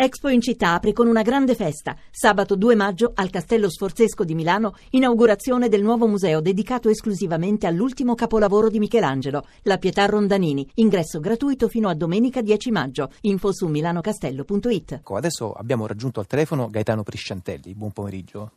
Expo in città apre con una grande festa. Sabato 2 maggio al Castello Sforzesco di Milano, inaugurazione del nuovo museo dedicato esclusivamente all'ultimo capolavoro di Michelangelo, la Pietà Rondanini. Ingresso gratuito fino a domenica 10 maggio. Info su milanocastello.it. Ecco, adesso abbiamo raggiunto al telefono Gaetano Prisciantelli. Buon pomeriggio.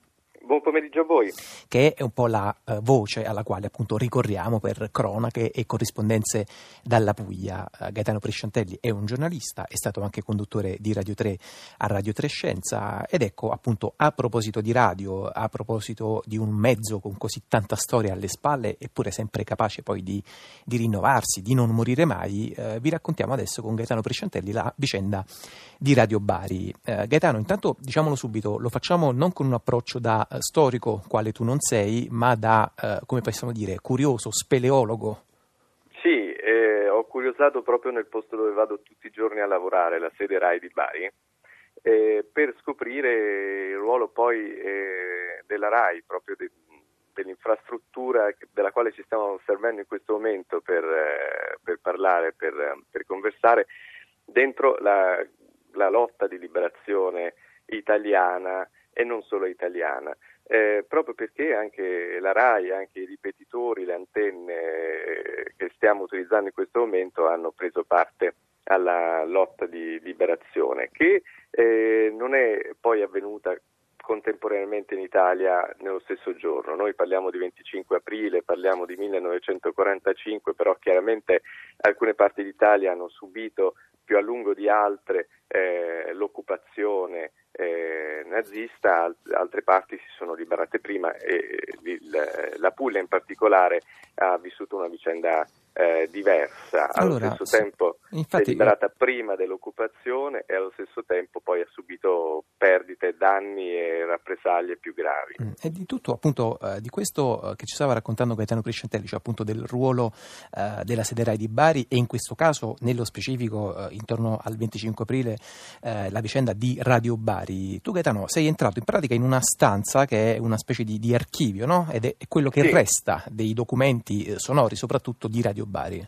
Buon pomeriggio a voi. Che è un po' la uh, voce alla quale appunto ricorriamo per cronache e corrispondenze dalla Puglia. Uh, Gaetano Presciantelli è un giornalista, è stato anche conduttore di Radio 3 a Radio 3 Scienza ed ecco appunto a proposito di radio, a proposito di un mezzo con così tanta storia alle spalle eppure sempre capace poi di, di rinnovarsi, di non morire mai, uh, vi raccontiamo adesso con Gaetano Presciantelli la vicenda di Radio Bari. Gaetano, intanto diciamolo subito, lo facciamo non con un approccio da storico, quale tu non sei, ma da, eh, come possiamo dire, curioso, speleologo. Sì, eh, ho curiosato proprio nel posto dove vado tutti i giorni a lavorare, la sede RAI di Bari, eh, per scoprire il ruolo poi eh, della RAI, proprio de- dell'infrastruttura della quale ci stiamo servendo in questo momento per, eh, per parlare, per, per, conversare, dentro la, la lotta di liberazione italiana e non solo italiana eh, proprio perché anche la RAI, anche i ripetitori, le antenne eh, che stiamo utilizzando in questo momento hanno preso parte alla lotta di liberazione, che eh, non è poi avvenuta contemporaneamente in Italia nello stesso giorno. Noi parliamo di 25 aprile, parliamo di 1945, però chiaramente alcune parti d'Italia hanno subito più a lungo di altre eh, l'occupazione nazista, altre parti si sono liberate prima e la Puglia in particolare ha vissuto una vicenda eh, diversa, allo allora, stesso tempo infatti, è liberata prima dell'occupazione e allo stesso tempo poi ha subito perdite, danni e rappresaglie più gravi. Mm, e di tutto appunto eh, di questo eh, che ci stava raccontando Gaetano Crescentelli, cioè appunto del ruolo eh, della sede RAI di Bari e in questo caso nello specifico intorno al 25 aprile la vicenda di Radio Bari. Tu Gaetano sei entrato in pratica in una stanza che è una specie di, di archivio no? ed è quello che sì. resta dei documenti sonori soprattutto di Radio Bari.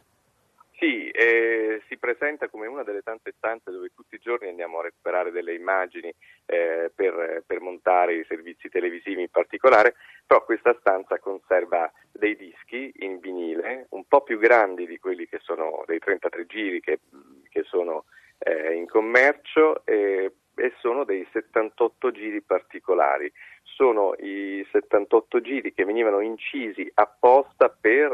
Eh, si presenta come una delle tante stanze dove tutti i giorni andiamo a recuperare delle immagini eh, per, per, montare i servizi televisivi in particolare, però questa stanza conserva dei dischi in vinile un po' più grandi di quelli che sono dei 33 giri che, che sono eh, in commercio e sono dei 78 giri particolari. Sono i 78 giri che venivano incisi apposta per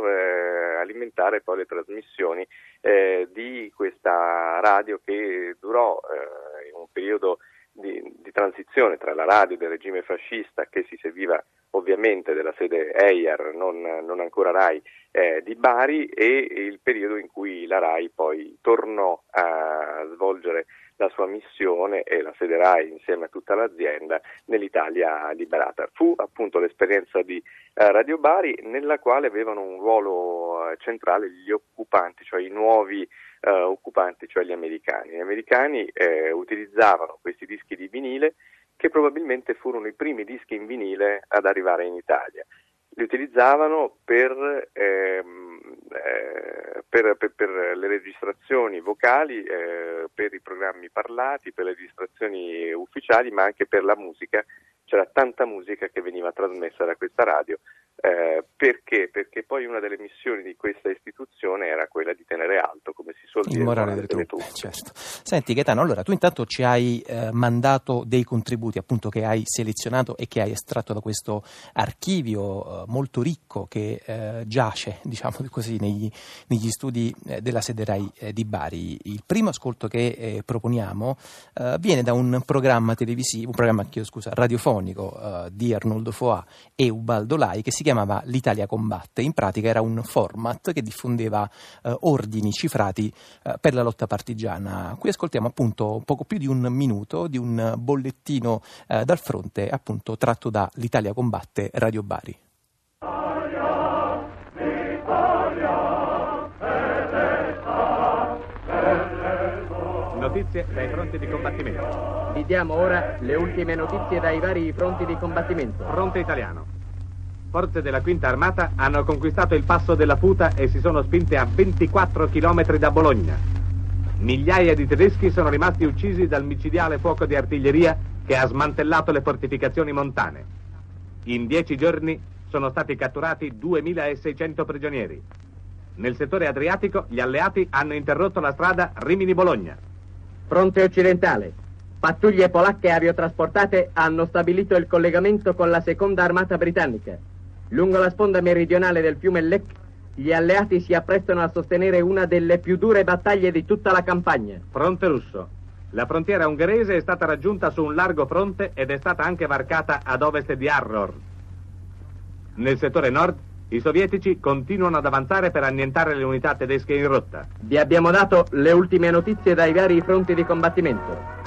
alimentare poi le trasmissioni eh, di questa radio che durò eh, in un periodo di, di, transizione tra la radio del regime fascista che si serviva ovviamente della sede EIAR, non, non ancora RAI, eh, di Bari e il periodo in cui la RAI poi tornò a svolgere la sua missione e la sede RAI insieme a tutta l'azienda nell'Italia liberata. Fu appunto l'esperienza di eh, Radio Bari nella quale avevano un ruolo eh, centrale gli occupanti, cioè i nuovi eh, occupanti, cioè gli americani. Gli americani eh, utilizzavano questi dischi di vinile che probabilmente furono i primi dischi in vinile ad arrivare in Italia. Li utilizzavano per ehm, eh, per, per, per, le registrazioni vocali, eh, per i programmi parlati, per le registrazioni ufficiali, ma anche per la musica. C'era tanta musica che veniva trasmessa da questa radio eh, perché? Perché poi una delle missioni di questa istituzione era quella di tenere alto, come si suol dire, il morale delle truppe. Certo. Senti Gaetano, allora tu intanto ci hai eh, mandato dei contributi appunto che hai selezionato e che hai estratto da questo archivio eh, molto ricco che eh, giace, diciamo così, negli, negli studi eh, della sede RAI eh, di Bari. Il primo ascolto che proponiamo viene da un programma televisivo, un programma scusa, radiofonico di Arnoldo Foà e Ubaldo Lai che si chiama chiamava L'Italia combatte. In pratica era un format che diffondeva eh, ordini cifrati eh, per la lotta partigiana. Qui ascoltiamo appunto poco più di un minuto di un bollettino eh, dal fronte appunto tratto da L'Italia combatte Radio Bari. Notizie dai fronti di combattimento. Vi diamo ora le ultime notizie dai vari fronti di combattimento. Fronte italiano forze della Quinta Armata hanno conquistato il passo della Puta e si sono spinte a 24 km da Bologna. migliaia di tedeschi sono rimasti uccisi dal micidiale fuoco di artiglieria che ha smantellato le fortificazioni montane. In dieci giorni sono stati catturati 2.600 prigionieri. Nel settore adriatico gli alleati hanno interrotto la strada Rimini-Bologna. Fronte occidentale. Pattuglie polacche aviotrasportate hanno stabilito il collegamento con la seconda armata britannica. Lungo la sponda meridionale del fiume Lech, gli alleati si apprestano a sostenere una delle più dure battaglie di tutta la campagna. Fronte russo. La frontiera ungherese è stata raggiunta su un largo fronte ed è stata anche varcata ad ovest di Arror. Nel settore nord, i sovietici continuano ad avanzare per annientare le unità tedesche in rotta. Vi abbiamo dato le ultime notizie dai vari fronti di combattimento.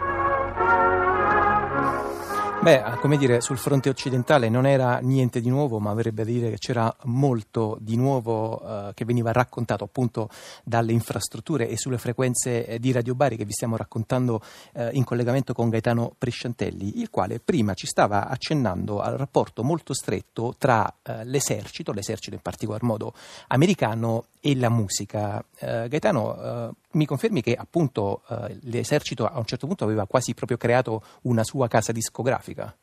Beh, come dire, sul fronte occidentale non era niente di nuovo, ma avrebbe a dire che c'era molto di nuovo eh, che veniva raccontato appunto dalle infrastrutture e sulle frequenze eh, di Radio Bari che vi stiamo raccontando eh, in collegamento con Gaetano Presciantelli, il quale prima ci stava accennando al rapporto molto stretto tra eh, l'esercito, l'esercito in particolar modo americano, e la musica. Eh, Gaetano, eh, mi confermi che appunto l'esercito a un certo punto aveva quasi proprio creato una sua casa discografica?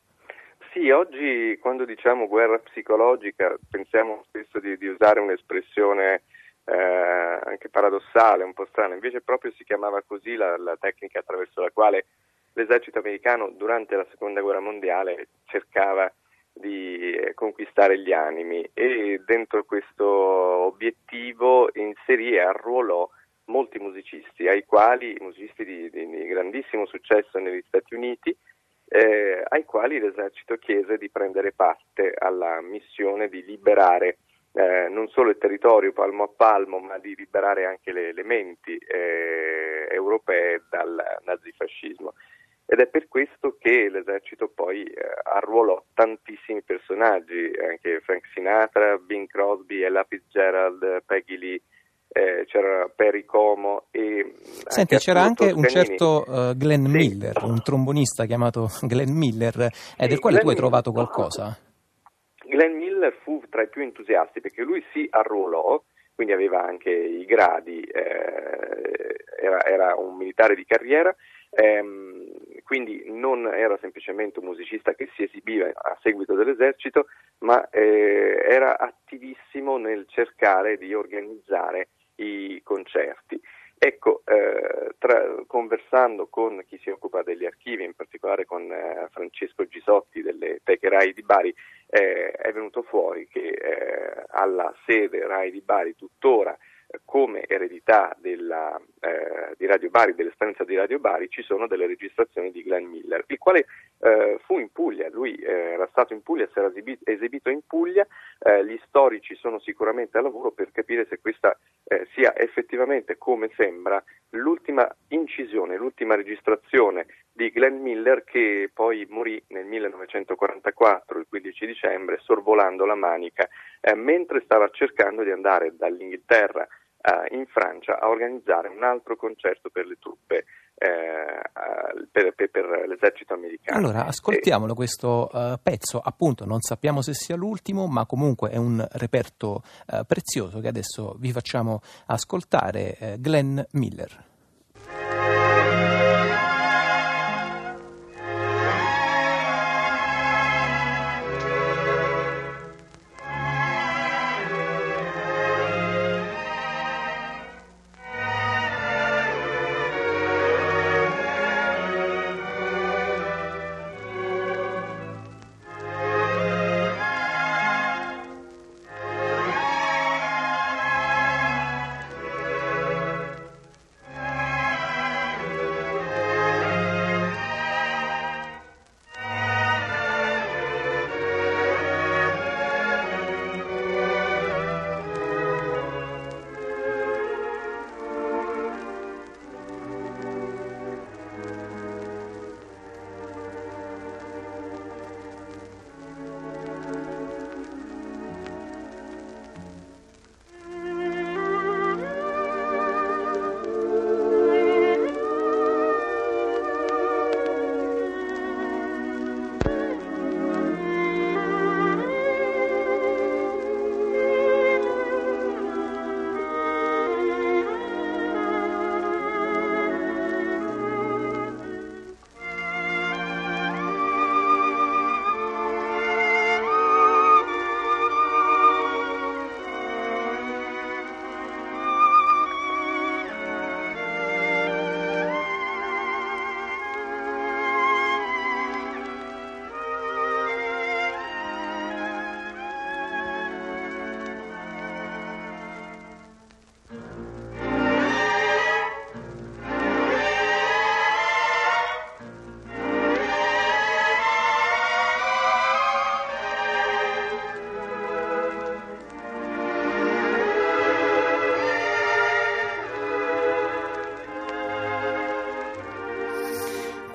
Sì, oggi quando diciamo guerra psicologica pensiamo spesso di, di usare un'espressione eh, anche paradossale, un po' strana, invece proprio si chiamava così la, la tecnica attraverso la quale l'esercito americano durante la seconda guerra mondiale cercava di eh, conquistare gli animi e dentro questo obiettivo inserì e arruolò molti musicisti, ai quali, musicisti di, di, di grandissimo successo negli Stati Uniti, eh, ai quali l'esercito chiese di prendere parte alla missione di liberare eh, non solo il territorio palmo a palmo, ma di liberare anche le, le menti eh, europee dal nazifascismo. Ed è per questo che l'esercito poi eh, arruolò tantissimi personaggi, anche Frank Sinatra, Bing Crosby, Ella Fitzgerald, Peggy Lee, eh, c'era Perry Como e Senti, c'era anche un certo uh, Glenn sì. Miller, un trombonista chiamato Glenn Miller, eh, sì, del quale Glenn tu hai trovato qualcosa. Glenn Miller fu tra i più entusiasti perché lui si arruolò, quindi aveva anche i gradi, eh, era, era, un militare di carriera, ehm, quindi non era semplicemente un musicista che si esibiva a seguito dell'esercito, ma eh, era attivissimo nel cercare di organizzare i concerti. Ecco, eh, tra, conversando con chi si occupa degli archivi, in particolare con eh, Francesco Gisotti delle Teche Rai di Bari, eh, è venuto fuori che eh, alla sede Rai di Bari tuttora come eredità della, eh, di Radio Bari, dell'esperienza di Radio Bari, ci sono delle registrazioni di Glenn Miller, il quale eh, fu in Puglia, lui eh, era stato in Puglia, si era esibito in Puglia, eh, gli storici sono sicuramente a lavoro per capire se questa eh, sia effettivamente, come sembra, l'ultima incisione, l'ultima registrazione di Glenn Miller che poi morì nel 1944, il 15 dicembre, sorvolando la Manica, eh, mentre stava cercando di andare dall'Inghilterra eh, in Francia a organizzare un altro concerto per le truppe eh, per, per, per, l'esercito americano. Allora, ascoltiamolo questo uh, pezzo, appunto non sappiamo se sia l'ultimo, ma comunque è un reperto uh, prezioso che adesso vi facciamo ascoltare, uh, Glenn Miller.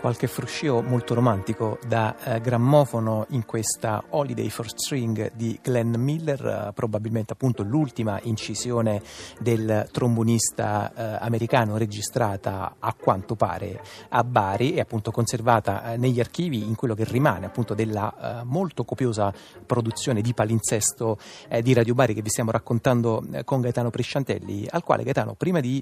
Qualche fruscio molto romantico da eh, grammofono in questa Holiday for String di Glenn Miller, eh, probabilmente appunto l'ultima incisione del trombonista eh, americano registrata a quanto pare a Bari e appunto conservata eh, negli archivi in quello che rimane appunto della eh, molto copiosa produzione di palinsesto eh, di Radio Bari che vi stiamo raccontando con Gaetano Presciantelli, al quale Gaetano prima di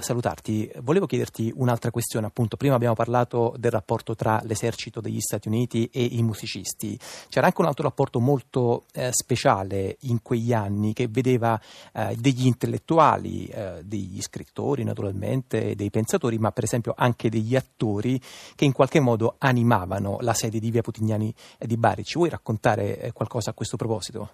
salutarti volevo chiederti un'altra questione. Appunto, prima abbiamo parlato del rapporto tra l'esercito degli Stati Uniti e i musicisti. C'era anche un altro rapporto molto eh, speciale in quegli anni che vedeva eh, degli intellettuali, eh, degli scrittori naturalmente, dei pensatori, ma per esempio anche degli attori che in qualche modo animavano la sede di Via Putignani di Bari. Ci vuoi raccontare eh, qualcosa a questo proposito?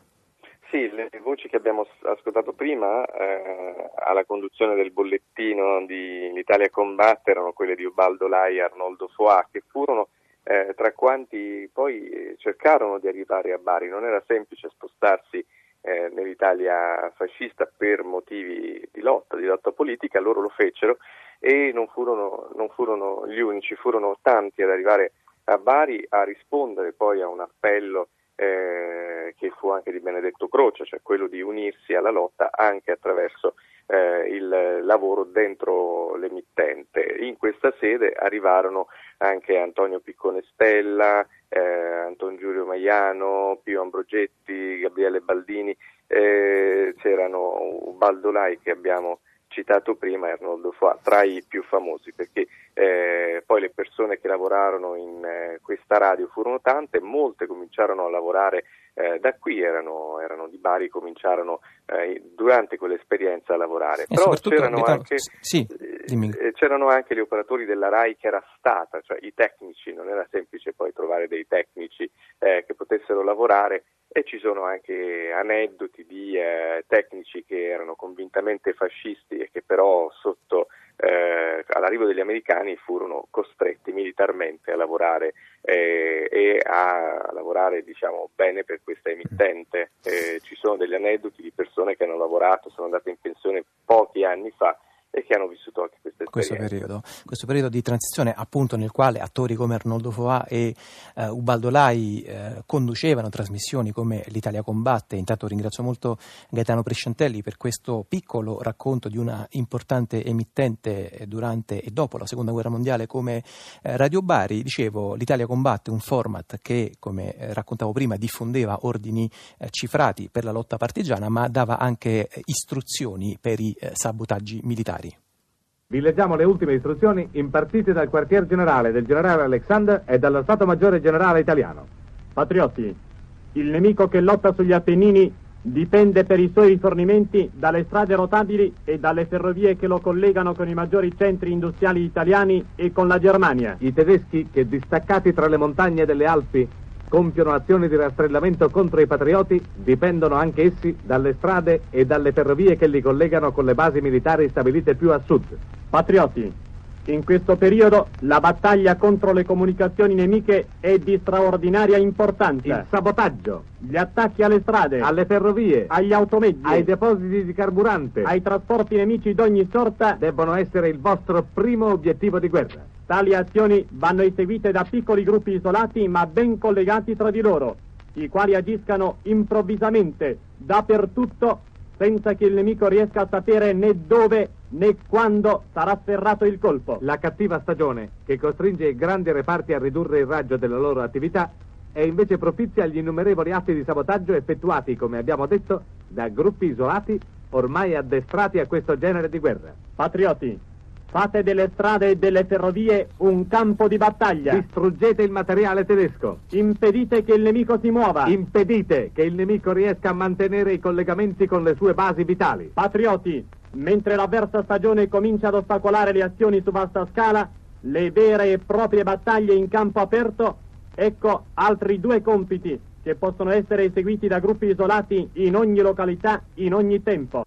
Sì, le voci che abbiamo ascoltato prima eh, alla conduzione del bollettino di l'Italia Combatte erano quelle di Ubaldo Lai e Arnoldo Foà, che furono eh, tra quanti poi eh, cercarono di arrivare a Bari. Non era semplice spostarsi eh, nell'Italia fascista per motivi di lotta, di lotta politica, loro lo fecero e non furono, non furono gli unici, furono tanti ad arrivare a Bari a rispondere poi a un appello eh, che fu anche di Benedetto Croce, cioè quello di unirsi alla lotta anche attraverso eh, il lavoro dentro l'emittente. In questa sede arrivarono anche Antonio Piccone Stella, eh, Anton Giulio Maiano, Pio Ambrogetti, Gabriele Baldini, eh, c'erano Ubaldo Lai che abbiamo citato prima Arnoldo Foà, tra i più famosi, perché eh, poi le persone che lavorarono in eh, questa radio furono tante, molte cominciarono a lavorare eh, da qui, erano, erano, di Bari, cominciarono eh, durante quell'esperienza a lavorare. Però c'erano anche, sì, eh, c'erano anche, gli operatori della RAI che era stata, cioè i tecnici, non era semplice poi trovare dei tecnici eh, che potessero lavorare e ci sono anche aneddoti di eh, tecnici che erano convintamente fascisti e che però sotto eh, all'arrivo degli americani furono costretti militarmente a lavorare eh, e a lavorare diciamo, bene per questa emittente. Eh, ci sono degli aneddoti di persone che hanno lavorato, sono andate in pensione pochi anni fa e che hanno vissuto anche questa questo periodo, questo periodo di transizione appunto nel quale attori come Arnoldo Foà e uh, Ubaldo Lai uh, conducevano trasmissioni come L'Italia combatte. Intanto ringrazio molto Gaetano Presciantelli per questo piccolo racconto di una importante emittente durante e dopo la seconda guerra mondiale come uh, Radio Bari. Dicevo, L'Italia combatte un format che, come raccontavo prima, diffondeva ordini cifrati per la lotta partigiana ma dava anche istruzioni per i sabotaggi militari. Vi leggiamo le ultime istruzioni impartite dal quartier generale del generale Alexander e dallo Stato Maggiore Generale italiano. Patriotti, il nemico che lotta sugli Appennini dipende per i suoi rifornimenti dalle strade rotabili e dalle ferrovie che lo collegano con i maggiori centri industriali italiani e con la Germania. I tedeschi che distaccati tra le montagne delle Alpi compiono azioni di rastrellamento contro i patrioti dipendono anche essi dalle strade e dalle ferrovie che li collegano con le basi militari stabilite più a sud. Patrioti, in questo periodo la battaglia contro le comunicazioni nemiche è di straordinaria importanza. Il sabotaggio, gli attacchi alle strade, alle ferrovie, agli automezzi, ai depositi di carburante, ai trasporti nemici d'ogni sorta. Debbono essere il vostro primo obiettivo di guerra. Tali azioni vanno eseguite da piccoli gruppi isolati ma ben collegati tra di loro, i quali agiscano improvvisamente, dappertutto, senza che il nemico riesca a sapere né dove né quando sarà ferrato il colpo. La cattiva stagione, che costringe i grandi reparti a ridurre il raggio della loro attività, è invece propizia agli innumerevoli atti di sabotaggio effettuati, come abbiamo detto, da gruppi isolati ormai addestrati a questo genere di guerra. Patrioti, Fate delle strade e delle ferrovie un campo di battaglia. Distruggete il materiale tedesco. Impedite che il nemico si muova. Impedite che il nemico riesca a mantenere i collegamenti con le sue basi vitali. Patrioti, mentre l'avversa stagione comincia ad ostacolare le azioni su vasta scala, le vere e proprie battaglie in campo aperto, ecco altri due compiti che possono essere eseguiti da gruppi isolati in ogni località, in ogni tempo.